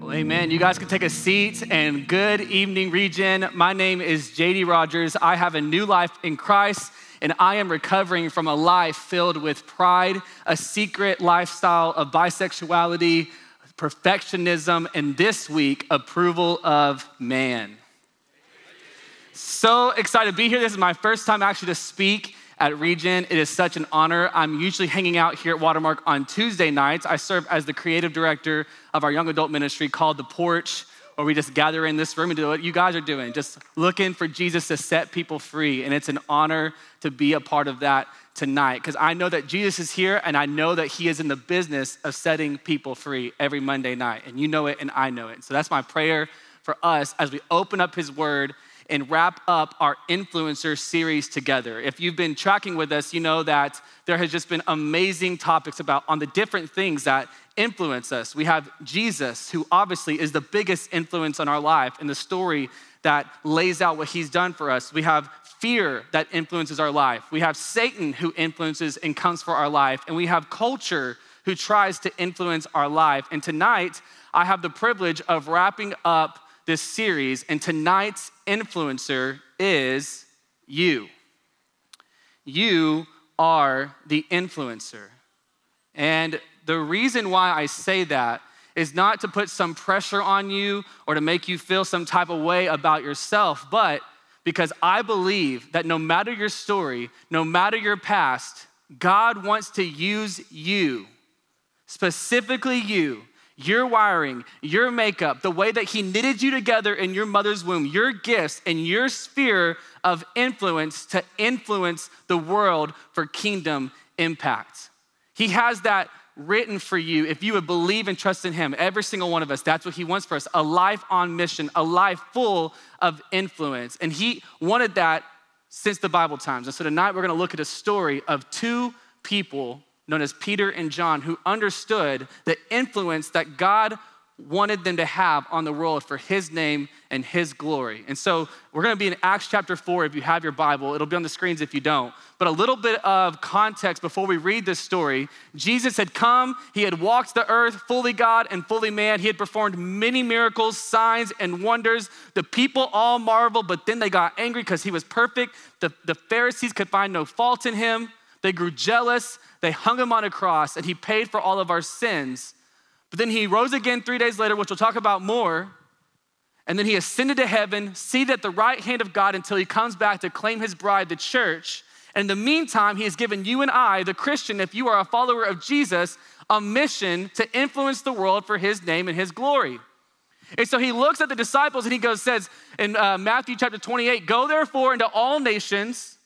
Well, amen. You guys can take a seat and good evening, Regen. My name is JD Rogers. I have a new life in Christ and I am recovering from a life filled with pride, a secret lifestyle of bisexuality, perfectionism, and this week, approval of man. So excited to be here. This is my first time actually to speak at Regen. It is such an honor. I'm usually hanging out here at Watermark on Tuesday nights. I serve as the creative director of our young adult ministry called The Porch, where we just gather in this room and do what you guys are doing, just looking for Jesus to set people free. And it's an honor to be a part of that tonight because I know that Jesus is here and I know that He is in the business of setting people free every Monday night. And you know it and I know it. So that's my prayer for us as we open up His Word and wrap up our influencer series together. If you've been tracking with us, you know that there has just been amazing topics about on the different things that influence us. We have Jesus, who obviously is the biggest influence on our life and the story that lays out what he's done for us. We have fear that influences our life. We have Satan who influences and comes for our life. And we have culture who tries to influence our life. And tonight, I have the privilege of wrapping up this series, and tonight's influencer is you. You are the influencer. And the reason why I say that is not to put some pressure on you or to make you feel some type of way about yourself, but because I believe that no matter your story, no matter your past, God wants to use you, specifically you, your wiring, your makeup, the way that He knitted you together in your mother's womb, your gifts, and your sphere of influence to influence the world for kingdom impact. He has that written for you if you would believe and trust in Him. Every single one of us, that's what He wants for us a life on mission, a life full of influence. And He wanted that since the Bible times. And so tonight we're gonna look at a story of two people known as Peter and John, who understood the influence that God wanted them to have on the world for his name and his glory. And so we're going to be in Acts chapter 4 if you have your Bible. It'll be on the screens if you don't. But a little bit of context before we read this story. Jesus had come, he had walked the earth fully God and fully man. He had performed many miracles, signs, and wonders. The people all marveled, but then they got angry because he was perfect. The, the Pharisees could find no fault in him. They grew jealous. They hung him on a cross and he paid for all of our sins. But then he rose again three days later, which we'll talk about more. And then he ascended to heaven, seated at the right hand of God until he comes back to claim his bride, the church. And in the meantime, he has given you and I, the Christian, if you are a follower of Jesus, a mission to influence the world for his name and his glory. And so he looks at the disciples and he goes, says in uh, Matthew chapter 28, go therefore into all nations,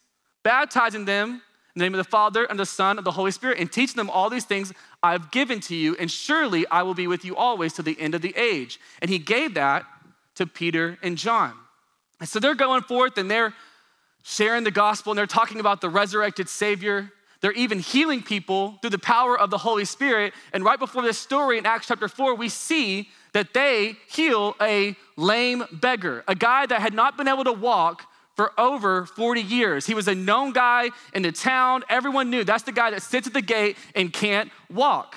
baptizing them in the name of the Father and the Son and the Holy Spirit, and teach them all these things I've given to you, and surely I will be with you always to the end of the age. And he gave that to Peter and John. And so they're going forth and they're sharing the gospel and they're talking about the resurrected Savior. They're even healing people through the power of the Holy Spirit. And right before this story in Acts chapter 4, we see that they heal a lame beggar, a guy that had not been able to walk for over 40 years. He was a known guy in the town. Everyone knew that's the guy that sits at the gate and can't walk.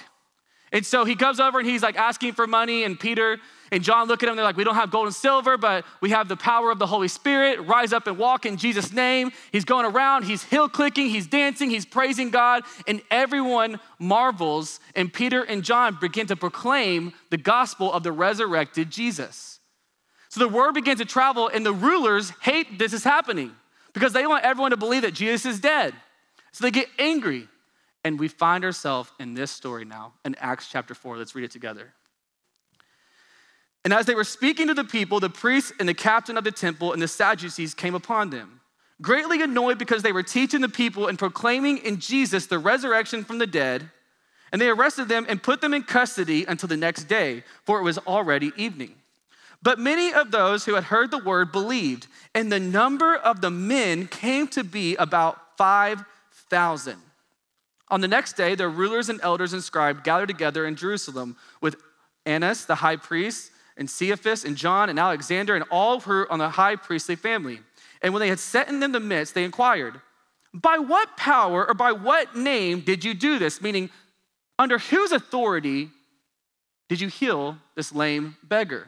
And so he comes over and he's like asking for money, and Peter and John look at him. They're like, We don't have gold and silver, but we have the power of the Holy Spirit. Rise up and walk in Jesus' name. He's going around, he's hill clicking, he's dancing, he's praising God, and everyone marvels. And Peter and John begin to proclaim the gospel of the resurrected Jesus. So the word began to travel, and the rulers hate this is happening because they want everyone to believe that Jesus is dead. So they get angry. And we find ourselves in this story now in Acts chapter 4. Let's read it together. And as they were speaking to the people, the priests and the captain of the temple and the Sadducees came upon them, greatly annoyed because they were teaching the people and proclaiming in Jesus the resurrection from the dead. And they arrested them and put them in custody until the next day, for it was already evening. But many of those who had heard the word believed, and the number of the men came to be about 5,000. On the next day, the rulers and elders and scribes gathered together in Jerusalem with Annas, the high priest, and Caiaphas, and John, and Alexander, and all who were on the high priestly family. And when they had set in them the midst, they inquired, By what power or by what name did you do this? Meaning, under whose authority did you heal this lame beggar?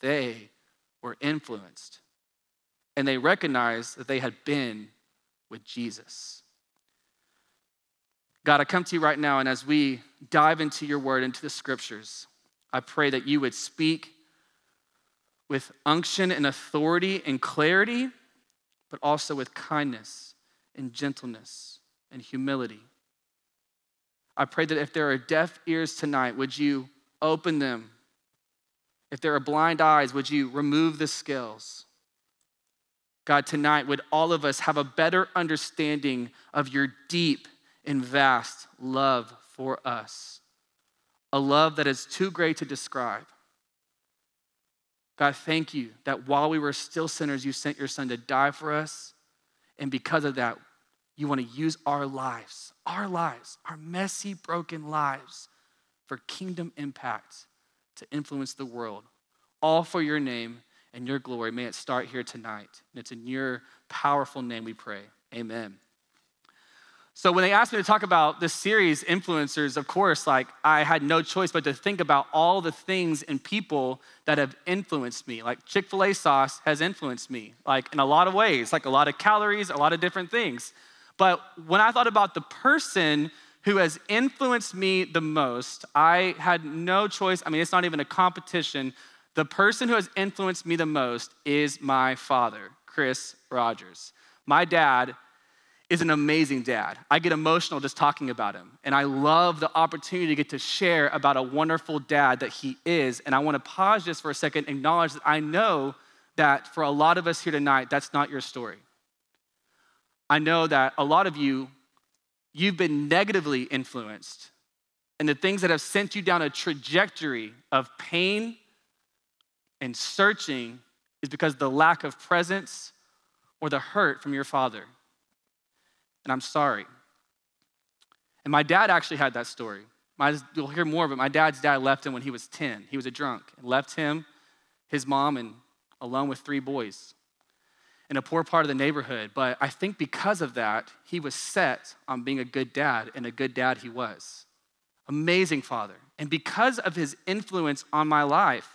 They were influenced. And they recognized that they had been with Jesus. God, I come to you right now, and as we dive into your word, into the scriptures, I pray that you would speak with unction and authority and clarity, but also with kindness and gentleness and humility. I pray that if there are deaf ears tonight, would you open them? If there are blind eyes, would you remove the scales? God, tonight, would all of us have a better understanding of your deep and vast love for us? a love that is too great to describe. God, thank you that while we were still sinners, you sent your son to die for us. And because of that, you want to use our lives, our lives, our messy, broken lives for kingdom impact to influence the world, all for your name and your glory. May it start here tonight. And it's in your powerful name we pray. Amen. So when they asked me to talk about this series, influencers, of course, like I had no choice but to think about all the things and people that have influenced me. Like Chick-fil-A sauce has influenced me, like in a lot of ways, like a lot of calories, a lot of different things. But when I thought about the person who has influenced me the most, I had no choice. I mean, it's not even a competition. The person who has influenced me the most is my father, Chris Rogers. My dad is an amazing dad. I get emotional just talking about him. And I love the opportunity to get to share about a wonderful dad that he is. And I want to pause just for a second, acknowledge that I know that for a lot of us here tonight, that's not your story. I know that a lot of you, you've been negatively influenced. And the things that have sent you down a trajectory of pain and searching is because the lack of presence or the hurt from your father and I'm sorry. And my dad actually had that story. My, you'll hear more of it. My dad's dad left him when he was 10. He was a drunk and left him, his mom, and alone with three boys in a poor part of the neighborhood. But I think because of that, he was set on being a good dad, and a good dad he was. Amazing father. And because of his influence on my life,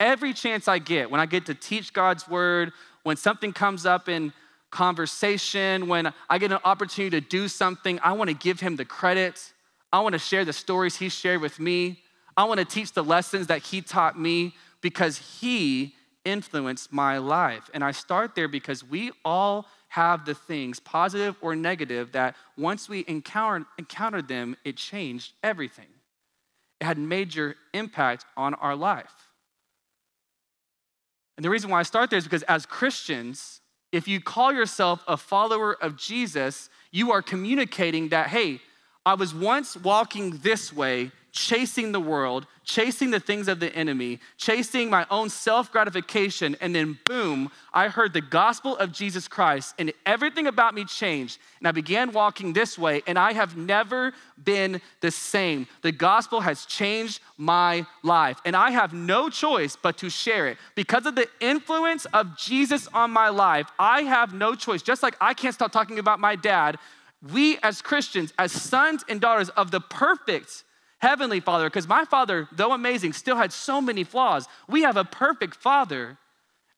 every chance I get, when I get to teach God's word, when something comes up in conversation, when I get an opportunity to do something, I want to give him the credit. I want to share the stories he shared with me. I want to teach the lessons that he taught me because he influenced my life. And I start there because we all have the things, positive or negative, that once we encountered, encountered them, it changed everything. It had major impact on our life. And the reason why I start there is because as Christians, if you call yourself a follower of Jesus, you are communicating that, hey, I was once walking this way, chasing the world, chasing the things of the enemy, chasing my own self gratification, and then boom, I heard the gospel of Jesus Christ, and everything about me changed. And I began walking this way, and I have never been the same. The gospel has changed my life, and I have no choice but to share it. Because of the influence of Jesus on my life, I have no choice. Just like I can't stop talking about my dad, we as Christians, as sons and daughters of the perfect, Heavenly Father, because my Father, though amazing, still had so many flaws. We have a perfect Father.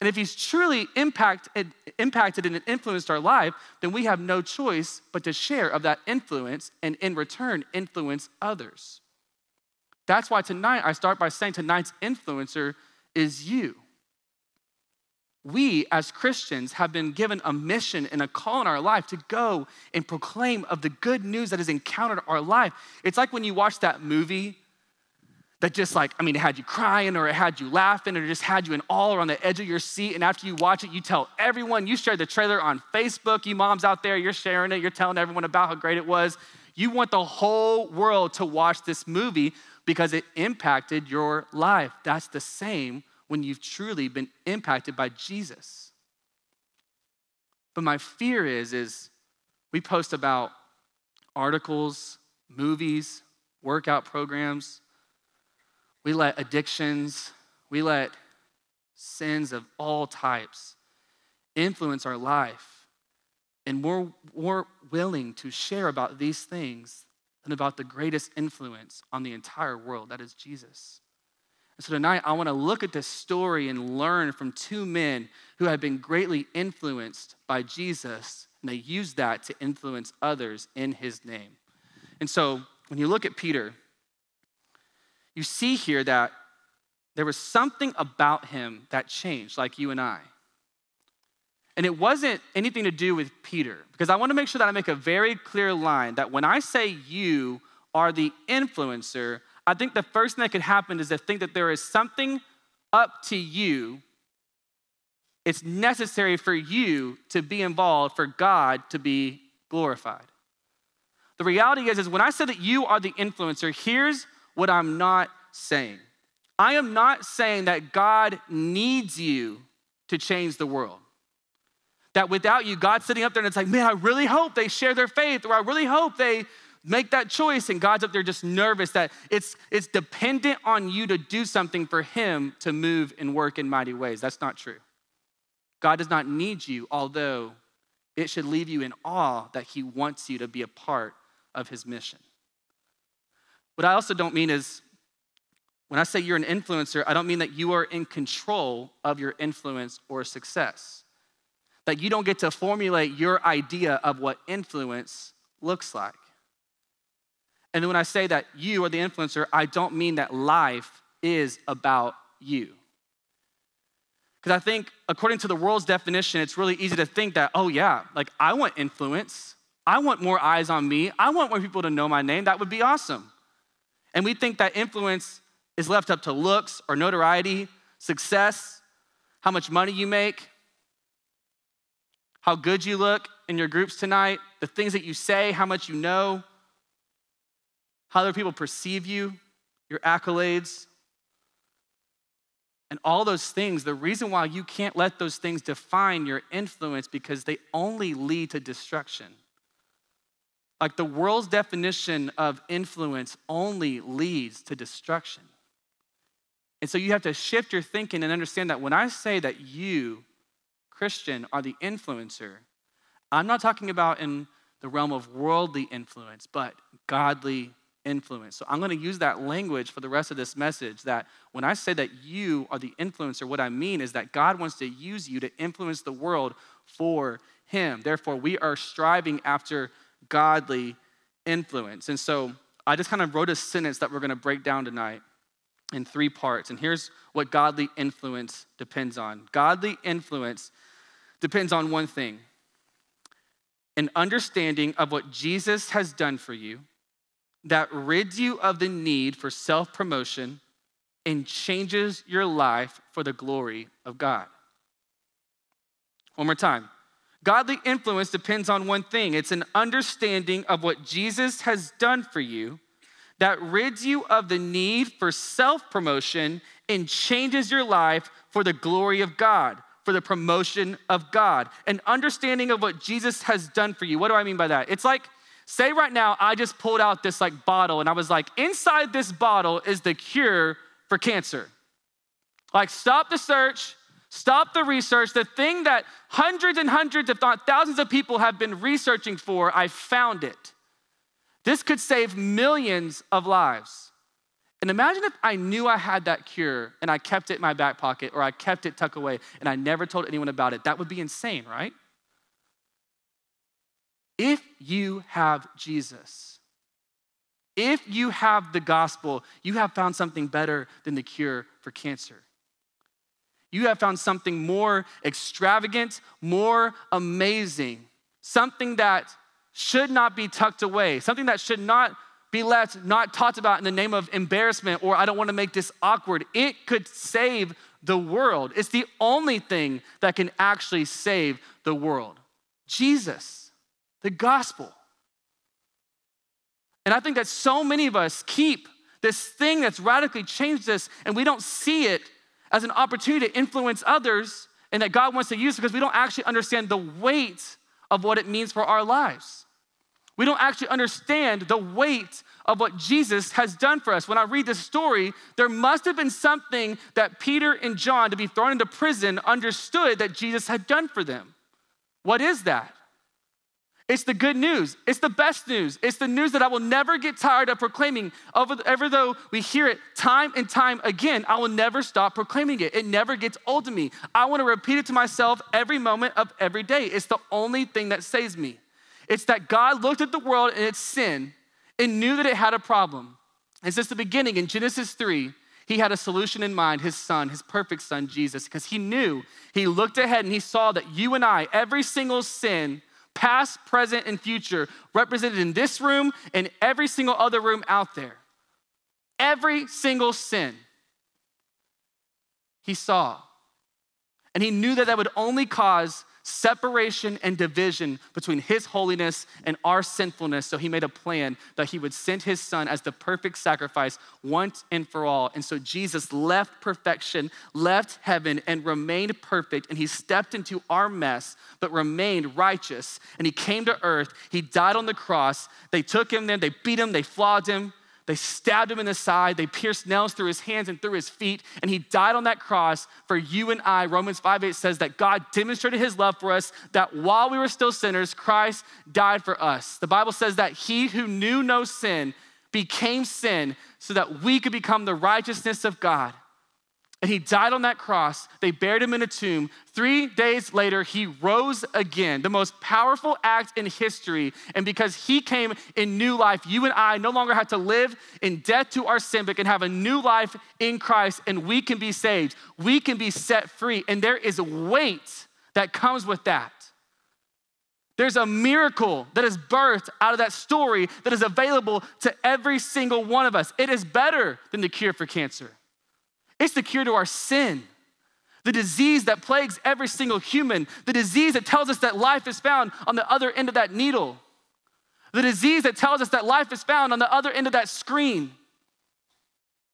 And if He's truly impacted, impacted and influenced our life, then we have no choice but to share of that influence and in return influence others. That's why tonight I start by saying tonight's influencer is you. We as Christians have been given a mission and a call in our life to go and proclaim of the good news that has encountered our life. It's like when you watch that movie that just like, I mean, it had you crying or it had you laughing or just had you in awe or on the edge of your seat. And after you watch it, you tell everyone, you share the trailer on Facebook, you moms out there, you're sharing it, you're telling everyone about how great it was. You want the whole world to watch this movie because it impacted your life. That's the same when you've truly been impacted by Jesus. But my fear is is we post about articles, movies, workout programs. We let addictions, we let sins of all types influence our life. And we're more willing to share about these things than about the greatest influence on the entire world that is Jesus. And so tonight, I want to look at this story and learn from two men who have been greatly influenced by Jesus, and they used that to influence others in his name. And so when you look at Peter, you see here that there was something about him that changed, like you and I. And it wasn't anything to do with Peter, because I want to make sure that I make a very clear line that when I say you are the influencer, I think the first thing that could happen is to think that there is something up to you. It's necessary for you to be involved for God to be glorified. The reality is, is when I say that you are the influencer, here's what I'm not saying. I am not saying that God needs you to change the world. That without you, God's sitting up there and it's like, man, I really hope they share their faith, or I really hope they make that choice. And God's up there just nervous that it's, it's dependent on you to do something for Him to move and work in mighty ways. That's not true. God does not need you, although it should leave you in awe that He wants you to be a part of His mission. What I also don't mean is, when I say you're an influencer, I don't mean that you are in control of your influence or success that you don't get to formulate your idea of what influence looks like. And when I say that you are the influencer, I don't mean that life is about you. Because I think, according to the world's definition, it's really easy to think that, oh, yeah, like I want influence. I want more eyes on me. I want more people to know my name. That would be awesome. And we think that influence is left up to looks or notoriety, success, how much money you make how good you look in your groups tonight, the things that you say, how much you know, how other people perceive you, your accolades. And all those things, the reason why you can't let those things define your influence because they only lead to destruction. Like the world's definition of influence only leads to destruction. And so you have to shift your thinking and understand that when I say that you Christian are the influencer, I'm not talking about in the realm of worldly influence, but godly influence. So I'm going to use that language for the rest of this message that when I say that you are the influencer, what I mean is that God wants to use you to influence the world for Him. Therefore, we are striving after godly influence. And so I just kind of wrote a sentence that we're going to break down tonight in three parts. And here's what godly influence depends on godly influence depends on one thing an understanding of what Jesus has done for you that rids you of the need for self promotion and changes your life for the glory of God. One more time. Godly influence depends on one thing it's an understanding of what Jesus has done for you that rids you of the need for self promotion and changes your life for the glory of God for the promotion of God. An understanding of what Jesus has done for you. What do I mean by that? It's like, say right now, I just pulled out this like bottle and I was like, inside this bottle is the cure for cancer. Like, stop the search, stop the research. The thing that hundreds and hundreds, if not thousands of people have been researching for, I found it. This could save millions of lives. And imagine if I knew I had that cure and I kept it in my back pocket or I kept it tucked away and I never told anyone about it. That would be insane, right? If you have Jesus, if you have the gospel, you have found something better than the cure for cancer. You have found something more extravagant, more amazing, something that should not be tucked away, something that should not be left, not talked about in the name of embarrassment or I don't want to make this awkward. It could save the world. It's the only thing that can actually save the world. Jesus, the gospel. And I think that so many of us keep this thing that's radically changed us and we don't see it as an opportunity to influence others and that God wants to use because we don't actually understand the weight of what it means for our lives. We don't actually understand the weight of what Jesus has done for us. When I read this story, there must have been something that Peter and John, to be thrown into prison, understood that Jesus had done for them. What is that? It's the good news. It's the best news. It's the news that I will never get tired of proclaiming. Ever though we hear it time and time again, I will never stop proclaiming it. It never gets old to me. I want to repeat it to myself every moment of every day. It's the only thing that saves me. It's that God looked at the world and its sin and knew that it had a problem. And since the beginning in Genesis 3, he had a solution in mind his son, his perfect son, Jesus, because he knew, he looked ahead and he saw that you and I, every single sin, past, present, and future, represented in this room and every single other room out there. Every single sin he saw. And he knew that that would only cause separation and division between his holiness and our sinfulness. So he made a plan that he would send his son as the perfect sacrifice once and for all. And so Jesus left perfection, left heaven, and remained perfect. And he stepped into our mess, but remained righteous. And he came to earth. He died on the cross. They took him there, they beat him, they flogged him. They stabbed him in the side. They pierced nails through his hands and through his feet. And he died on that cross for you and I. Romans 5 8 says that God demonstrated his love for us, that while we were still sinners, Christ died for us. The Bible says that he who knew no sin became sin so that we could become the righteousness of God. And he died on that cross. They buried him in a tomb. Three days later, he rose again, the most powerful act in history. And because he came in new life, you and I no longer have to live in death to our sin, but can have a new life in Christ, and we can be saved. We can be set free. And there is weight that comes with that. There's a miracle that is birthed out of that story that is available to every single one of us. It is better than the cure for cancer. It's the cure to our sin, the disease that plagues every single human, the disease that tells us that life is found on the other end of that needle, the disease that tells us that life is found on the other end of that screen.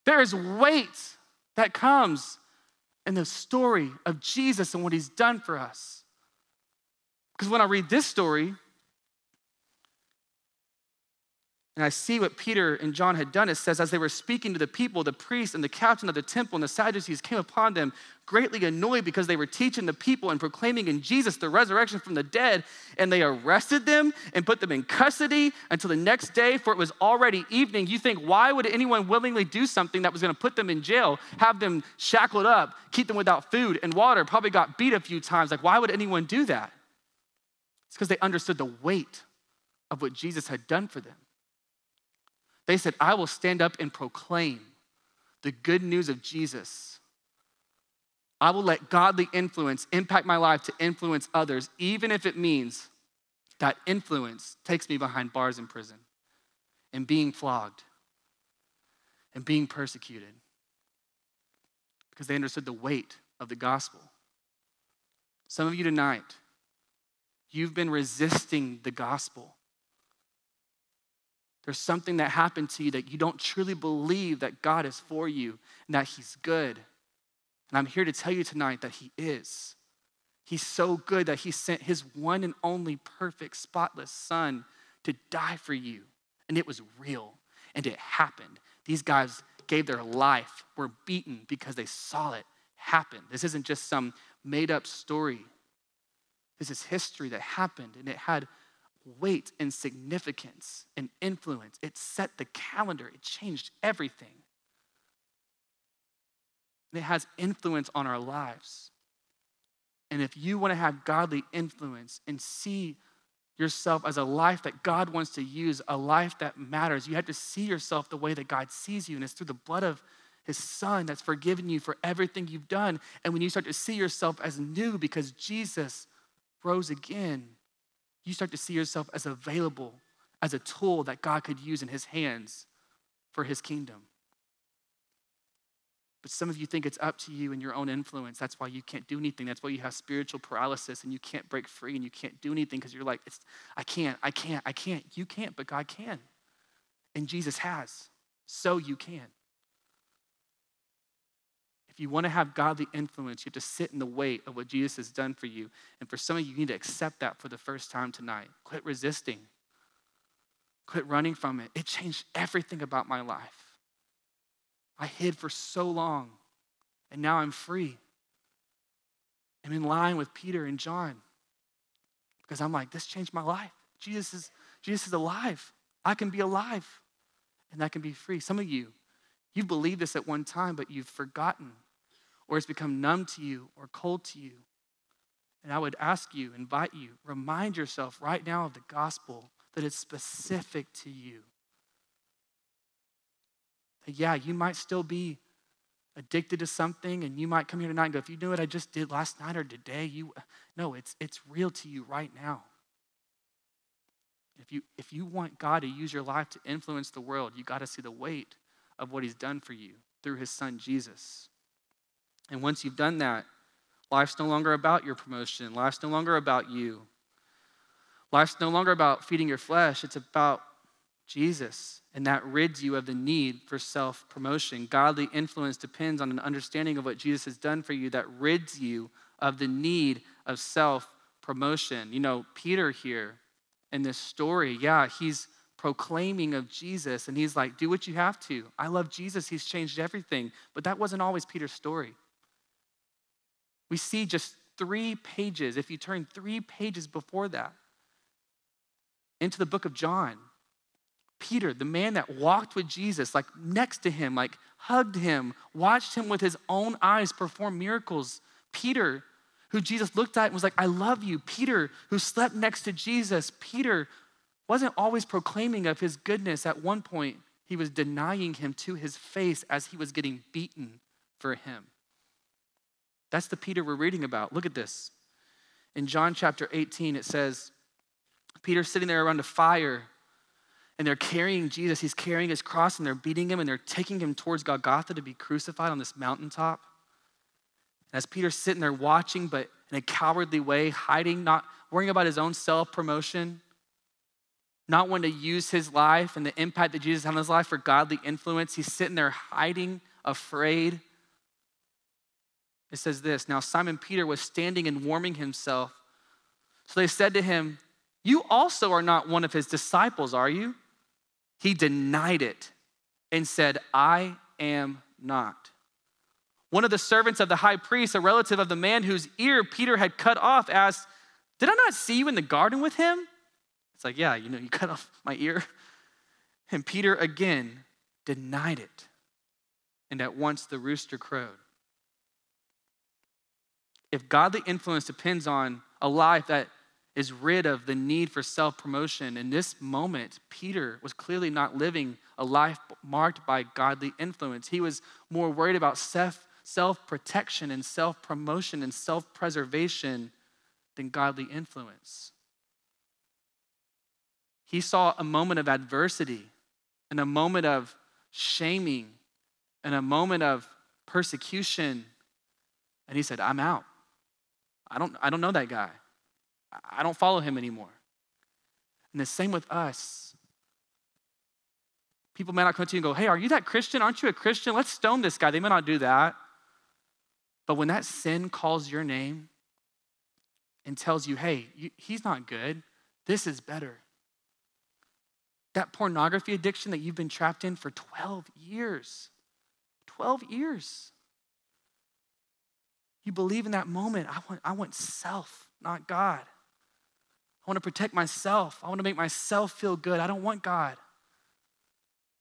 There is weight that comes in the story of Jesus and what he's done for us. Because when I read this story, and I see what Peter and John had done. It says, as they were speaking to the people, the priests and the captain of the temple and the Sadducees came upon them, greatly annoyed because they were teaching the people and proclaiming in Jesus the resurrection from the dead. And they arrested them and put them in custody until the next day, for it was already evening. You think, why would anyone willingly do something that was going to put them in jail, have them shackled up, keep them without food and water, probably got beat a few times? Like, why would anyone do that? It's because they understood the weight of what Jesus had done for them. They said, I will stand up and proclaim the good news of Jesus. I will let godly influence impact my life to influence others, even if it means that influence takes me behind bars in prison and being flogged and being persecuted because they understood the weight of the gospel. Some of you tonight, you've been resisting the gospel. There's something that happened to you that you don't truly believe that God is for you and that He's good. And I'm here to tell you tonight that He is. He's so good that He sent His one and only perfect, spotless Son to die for you. And it was real and it happened. These guys gave their life, were beaten because they saw it happen. This isn't just some made up story. This is history that happened and it had weight and significance and influence. It set the calendar, it changed everything. It has influence on our lives. And if you want to have godly influence and see yourself as a life that God wants to use, a life that matters, you have to see yourself the way that God sees you. And it's through the blood of his son that's forgiven you for everything you've done. And when you start to see yourself as new because Jesus rose again, you start to see yourself as available, as a tool that God could use in his hands for his kingdom. But some of you think it's up to you and your own influence. That's why you can't do anything. That's why you have spiritual paralysis and you can't break free and you can't do anything because you're like, I can't, I can't, I can't. You can't, but God can. And Jesus has. So you can. If you want to have godly influence, you have to sit in the weight of what Jesus has done for you. And for some of you, you need to accept that for the first time tonight. Quit resisting, quit running from it. It changed everything about my life. I hid for so long, and now I'm free. I'm in line with Peter and John because I'm like, this changed my life. Jesus is, Jesus is alive. I can be alive, and that can be free. Some of you, you've believed this at one time, but you've forgotten, or it's become numb to you or cold to you. And I would ask you, invite you, remind yourself right now of the gospel that it's specific to you yeah, you might still be addicted to something and you might come here tonight and go, if you knew what I just did last night or today, you no, it's it's real to you right now. If you if you want God to use your life to influence the world, you got to see the weight of what he's done for you through his son Jesus. And once you've done that, life's no longer about your promotion. Life's no longer about you. Life's no longer about feeding your flesh. It's about Jesus, and that rids you of the need for self promotion. Godly influence depends on an understanding of what Jesus has done for you that rids you of the need of self promotion. You know, Peter here in this story, yeah, he's proclaiming of Jesus, and he's like, do what you have to. I love Jesus, he's changed everything. But that wasn't always Peter's story. We see just three pages, if you turn three pages before that, into the book of John Peter, the man that walked with Jesus, like next to him, like hugged him, watched him with his own eyes perform miracles. Peter, who Jesus looked at and was like, I love you. Peter, who slept next to Jesus. Peter wasn't always proclaiming of his goodness. At one point, he was denying him to his face as he was getting beaten for him. That's the Peter we're reading about. Look at this. In John chapter 18, it says, Peter's sitting there around a fire and they're carrying Jesus. He's carrying his cross and they're beating him and they're taking him towards Golgotha to be crucified on this mountaintop. And As Peter's sitting there watching, but in a cowardly way, hiding, not worrying about his own self promotion, not wanting to use his life and the impact that Jesus had on his life for godly influence. He's sitting there hiding, afraid. It says this Now Simon Peter was standing and warming himself. So they said to him, You also are not one of his disciples, are you? He denied it and said, I am not. One of the servants of the high priest, a relative of the man whose ear Peter had cut off, asked, Did I not see you in the garden with him? It's like, Yeah, you know, you cut off my ear. And Peter again denied it. And at once the rooster crowed. If godly influence depends on a life that is rid of the need for self promotion. In this moment, Peter was clearly not living a life marked by godly influence. He was more worried about self protection and self promotion and self preservation than godly influence. He saw a moment of adversity and a moment of shaming and a moment of persecution. And he said, I'm out. I don't, I don't know that guy. I don't follow him anymore. And the same with us. People may not come to you and go, Hey, are you that Christian? Aren't you a Christian? Let's stone this guy. They may not do that. But when that sin calls your name and tells you, Hey, you, he's not good, this is better. That pornography addiction that you've been trapped in for 12 years. 12 years. You believe in that moment, I want, I want self, not God. I want to protect myself. I want to make myself feel good. I don't want God.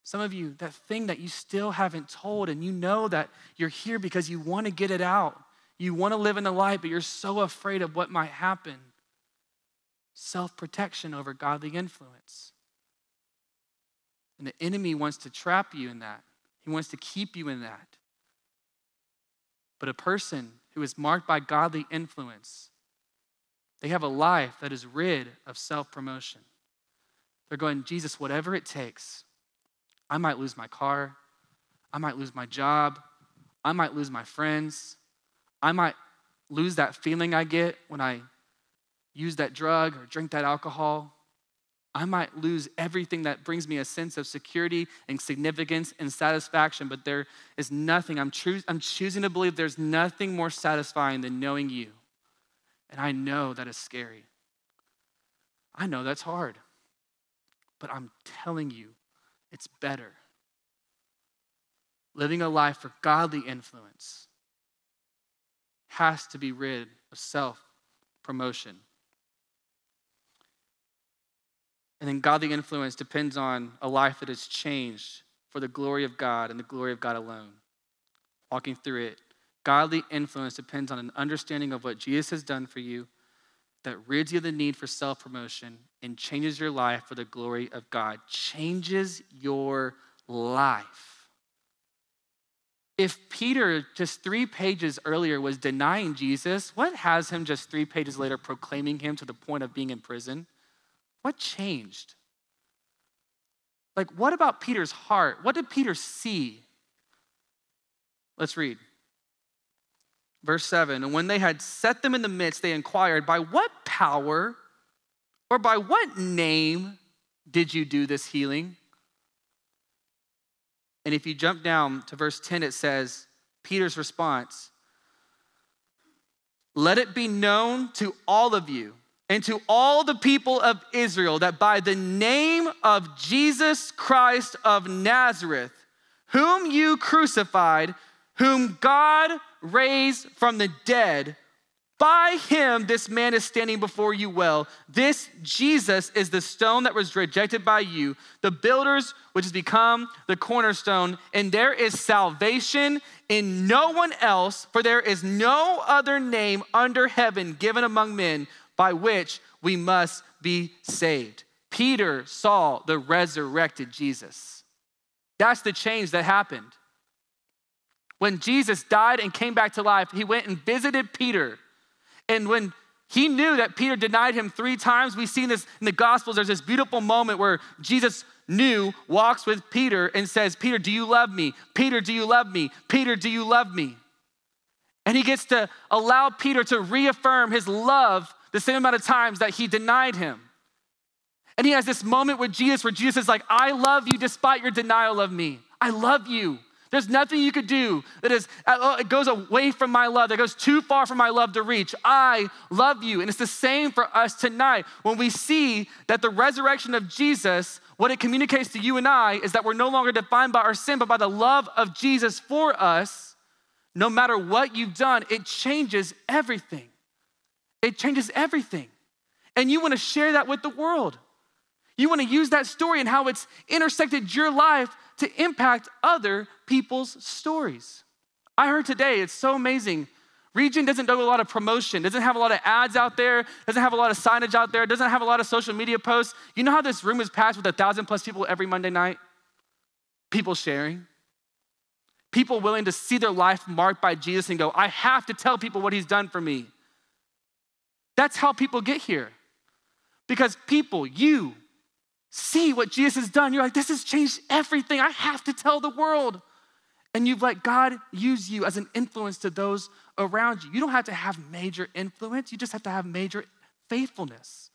Some of you, that thing that you still haven't told, and you know that you're here because you want to get it out. You want to live in the light, but you're so afraid of what might happen. Self protection over godly influence. And the enemy wants to trap you in that. He wants to keep you in that. But a person who is marked by godly influence, they have a life that is rid of self promotion. They're going, Jesus, whatever it takes, I might lose my car, I might lose my job, I might lose my friends, I might lose that feeling I get when I use that drug or drink that alcohol. I might lose everything that brings me a sense of security and significance and satisfaction, but there is nothing. I'm, I'm choosing to believe there's nothing more satisfying than knowing you. And I know that is scary. I know that's hard. But I'm telling you, it's better. Living a life for godly influence has to be rid of self promotion. And then godly influence depends on a life that is changed for the glory of God and the glory of God alone. Walking through it, godly influence depends on an understanding of what Jesus has done for you that rids you of the need for self promotion and changes your life for the glory of God. Changes your life. If Peter, just three pages earlier, was denying Jesus, what has him just three pages later proclaiming him to the point of being in prison? What changed? Like, what about Peter's heart? What did Peter see? Let's read. Verse 7 And when they had set them in the midst, they inquired, By what power or by what name did you do this healing? And if you jump down to verse 10, it says, Peter's response Let it be known to all of you and to all the people of Israel that by the name of Jesus Christ of Nazareth, whom you crucified, whom God raised from the dead, by him this man is standing before you well. This Jesus is the stone that was rejected by you, the builders, which has become the cornerstone, and there is salvation in no one else, for there is no other name under heaven given among men by which we must be saved. Peter saw the resurrected Jesus. That's the change that happened. When Jesus died and came back to life, he went and visited Peter. And when he knew that Peter denied him three times, we see this in the Gospels. There's this beautiful moment where Jesus knew, walks with Peter, and says, Peter, do you love me? Peter, do you love me? Peter, do you love me? And he gets to allow Peter to reaffirm his love the same amount of times that he denied him. And he has this moment with Jesus where Jesus is like, I love you despite your denial of me. I love you. There's nothing you could do that is, uh, it goes away from my love, that goes too far from my love to reach. I love you. And it's the same for us tonight. When we see that the resurrection of Jesus, what it communicates to you and I is that we're no longer defined by our sin, but by the love of Jesus for us. No matter what you've done, it changes everything. It changes everything. And you want to share that with the world. You want to use that story and how it's intersected your life to impact other people's stories. I heard today, it's so amazing. Regen doesn't do a lot of promotion, doesn't have a lot of ads out there, doesn't have a lot of signage out there, doesn't have a lot of social media posts. You know how this room is packed with a thousand plus people every Monday night? People sharing. People willing to see their life marked by Jesus and go, I have to tell people what he's done for me. That's how people get here. Because people, you, see what Jesus has done. You're like, this has changed everything. I have to tell the world. And you've let God use you as an influence to those around you. You don't have to have major influence, you just have to have major faithfulness.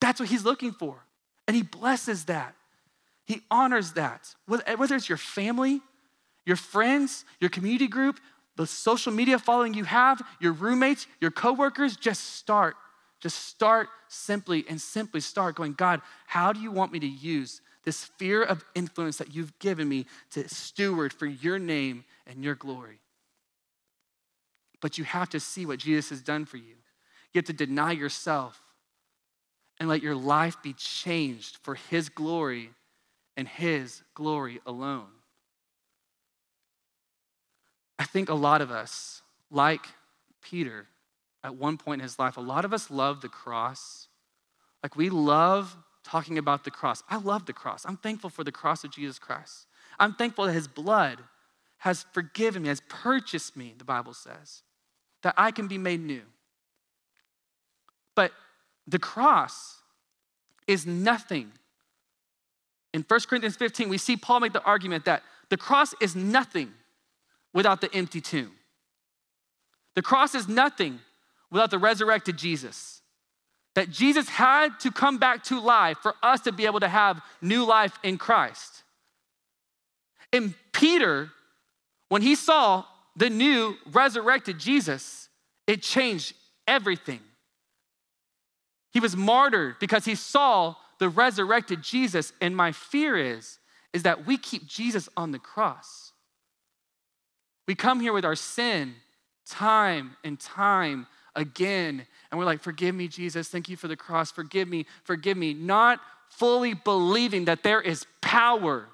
That's what He's looking for. And He blesses that, He honors that. Whether it's your family, your friends, your community group, the social media following you have, your roommates, your coworkers, just start. Just start simply and simply start going, God, how do you want me to use this sphere of influence that you've given me to steward for your name and your glory? But you have to see what Jesus has done for you. You have to deny yourself and let your life be changed for his glory and his glory alone. I think a lot of us, like Peter, at one point in his life, a lot of us love the cross. Like we love talking about the cross. I love the cross. I'm thankful for the cross of Jesus Christ. I'm thankful that his blood has forgiven me, has purchased me, the Bible says, that I can be made new. But the cross is nothing. In 1 Corinthians 15, we see Paul make the argument that the cross is nothing without the empty tomb. The cross is nothing without the resurrected Jesus. That Jesus had to come back to life for us to be able to have new life in Christ. And Peter, when he saw the new resurrected Jesus, it changed everything. He was martyred because he saw the resurrected Jesus. And my fear is, is that we keep Jesus on the cross. We come here with our sin time and time again. And we're like, forgive me, Jesus. Thank you for the cross. Forgive me, forgive me. Not fully believing that there is power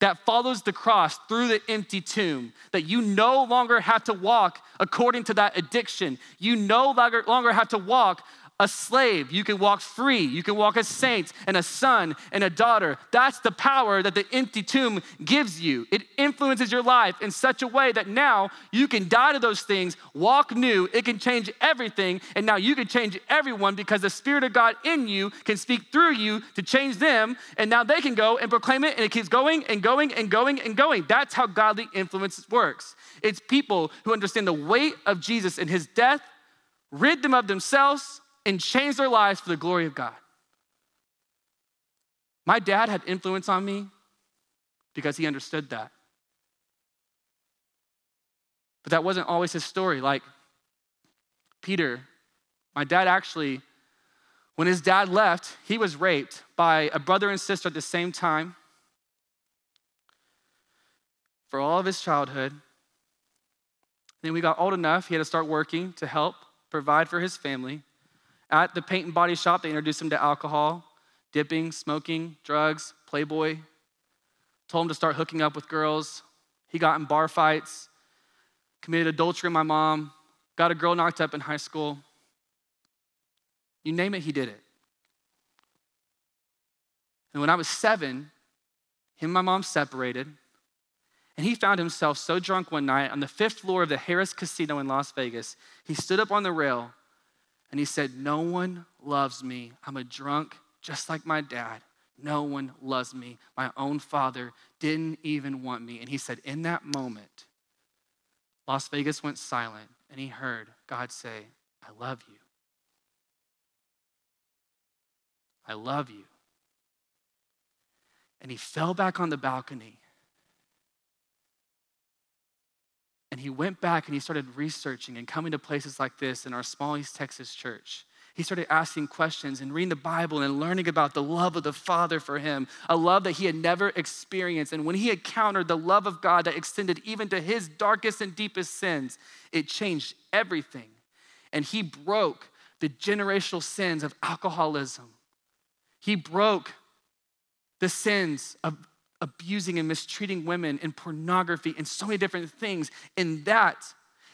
that follows the cross through the empty tomb, that you no longer have to walk according to that addiction. You no longer, have to walk a slave. You can walk free. You can walk a saint and a son and a daughter. That's the power that the empty tomb gives you. It influences your life in such a way that now you can die to those things, walk new. It can change everything. And now you can change everyone because the Spirit of God in you can speak through you to change them. And now they can go and proclaim it. And it keeps going and going and going and going. That's how godly influence works. It's people who understand the weight of Jesus and his death, rid them of themselves and change their lives for the glory of God. My dad had influence on me because he understood that. But that wasn't always his story. Like Peter, my dad actually, when his dad left, he was raped by a brother and sister at the same time for all of his childhood. Then we got old enough, he had to start working to help provide for his family. At the paint and body shop, they introduced him to alcohol, dipping, smoking, drugs, Playboy. Told him to start hooking up with girls. He got in bar fights, committed adultery with my mom, got a girl knocked up in high school. You name it, he did it. And when I was seven, him and my mom separated. And he found himself so drunk one night on the fifth floor of the Harrah's Casino in Las Vegas. He stood up on the rail and he said, No one loves me. I'm a drunk just like my dad. No one loves me. My own father didn't even want me. And he said, In that moment, Las Vegas went silent and he heard God say, I love you. I love you. And he fell back on the balcony And he went back and he started researching and coming to places like this in our small East Texas church. He started asking questions and reading the Bible and learning about the love of the Father for him, a love that he had never experienced. And when he encountered the love of God that extended even to his darkest and deepest sins, it changed everything. And he broke the generational sins of alcoholism. He broke the sins of abusing and mistreating women and pornography and so many different things. And that,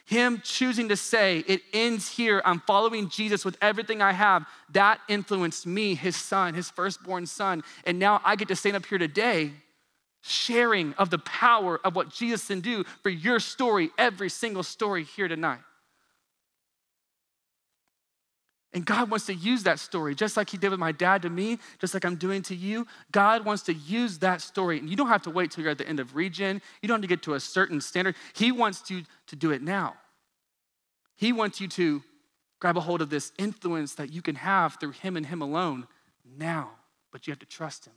him choosing to say, It ends here, I'm following Jesus with everything I have, that influenced me, his son, his firstborn son. And now I get to stand up here today sharing of the power of what Jesus can do for your story, every single story here tonight. And God wants to use that story, just like He did with my dad to me, just like I'm doing to you. God wants to use that story. And you don't have to wait till you're at the end of Regen. You don't have to get to a certain standard. He wants you to do it now. He wants you to grab a hold of this influence that you can have through Him and Him alone now, but you have to trust Him.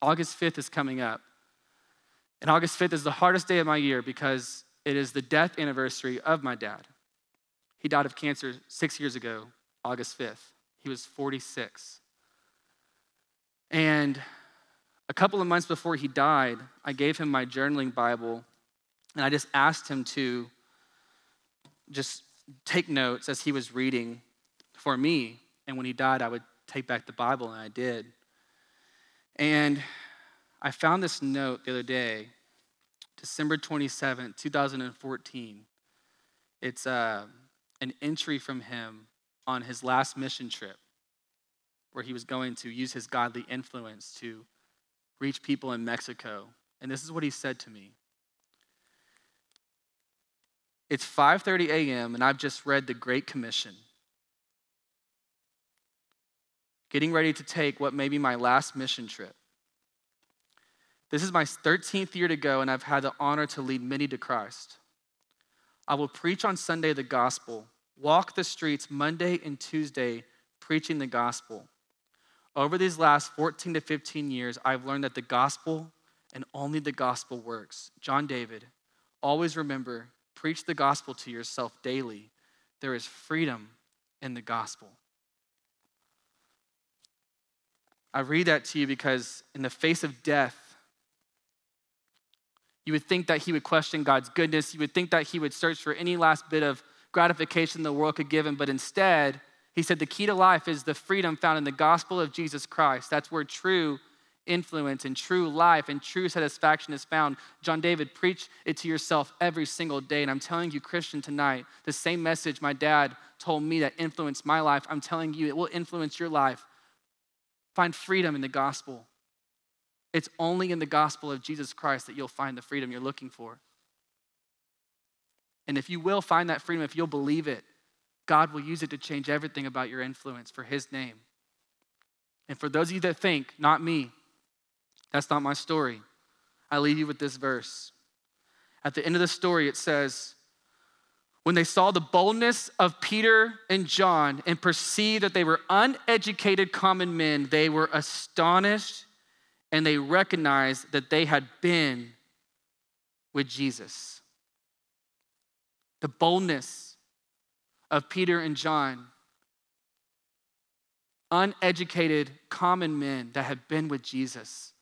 August 5th is coming up. And August 5th is the hardest day of my year because it is the death anniversary of my dad. He died of cancer six years ago, August 5th. He was 46. And a couple of months before he died, I gave him my journaling Bible, and I just asked him to just take notes as he was reading for me. And when he died, I would take back the Bible, and I did. And I found this note the other day, December 27, 2014. It's uh, an entry from him on his last mission trip, where he was going to use his godly influence to reach people in Mexico. And this is what he said to me. It's 5:30 a.m. and I've just read the Great Commission. Getting ready to take what may be my last mission trip. This is my 13th year to go, and I've had the honor to lead many to Christ. I will preach on Sunday the gospel, walk the streets Monday and Tuesday preaching the gospel. Over these last 14 to 15 years, I've learned that the gospel and only the gospel works. John David, always remember preach the gospel to yourself daily. There is freedom in the gospel. I read that to you because, in the face of death, you would think that he would question God's goodness. You would think that he would search for any last bit of gratification the world could give him. But instead, he said the key to life is the freedom found in the gospel of Jesus Christ. That's where true influence and true life and true satisfaction is found. John David, preach it to yourself every single day. And I'm telling you, Christian, tonight, the same message my dad told me that influenced my life, I'm telling you, it will influence your life. Find freedom in the gospel. It's only in the gospel of Jesus Christ that you'll find the freedom you're looking for. And if you will find that freedom, if you'll believe it, God will use it to change everything about your influence for His name. And for those of you that think, not me, that's not my story, I leave you with this verse. At the end of the story, it says, when they saw the boldness of Peter and John and perceived that they were uneducated common men, they were astonished and they recognized that they had been with Jesus. The boldness of Peter and John, uneducated common men that had been with Jesus.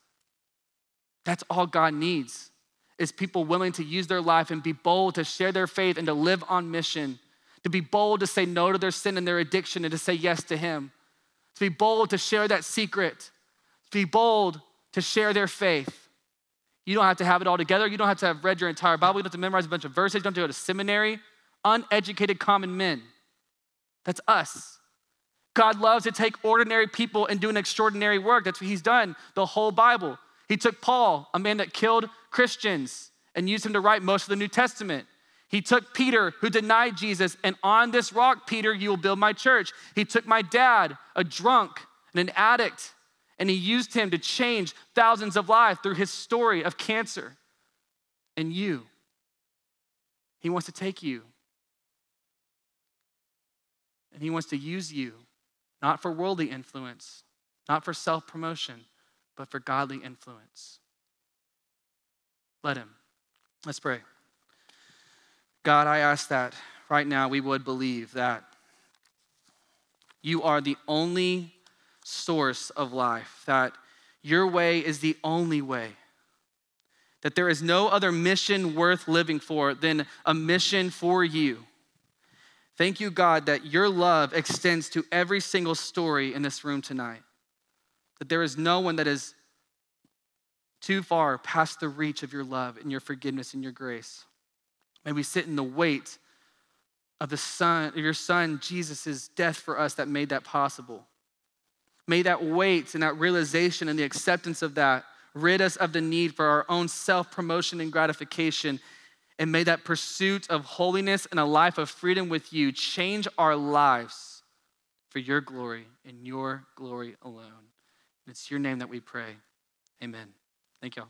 That's all God needs is people willing to use their life and be bold to share their faith and to live on mission, to be bold to say no to their sin and their addiction and to say yes to Him, to be bold to share that secret, to be bold to share their faith. You don't have to have it all together. You don't have to have read your entire Bible. You don't have to memorize a bunch of verses. You don't have to go to seminary. Uneducated common men. That's us. God loves to take ordinary people and do an extraordinary work. That's what He's done the whole Bible. He took Paul, a man that killed Christians, and used him to write most of the New Testament. He took Peter, who denied Jesus, and on this rock, Peter, you will build my church. He took my dad, a drunk and an addict, and he used him to change thousands of lives through his story of cancer. And you, he wants to take you. And he wants to use you, not for worldly influence, not for self promotion, but for godly influence. Let him. Let's pray. God, I ask that right now we would believe that you are the only source of life, that your way is the only way, that there is no other mission worth living for than a mission for you. Thank you, God, that your love extends to every single story in this room tonight, that there is no one that is too far past the reach of your love and your forgiveness and your grace. May we sit in the weight of the son of your son Jesus' death for us that made that possible. May that weight and that realization and the acceptance of that rid us of the need for our own self promotion and gratification. And may that pursuit of holiness and a life of freedom with you change our lives for your glory and your glory alone. it's your name that we pray. Amen. Thank y'all.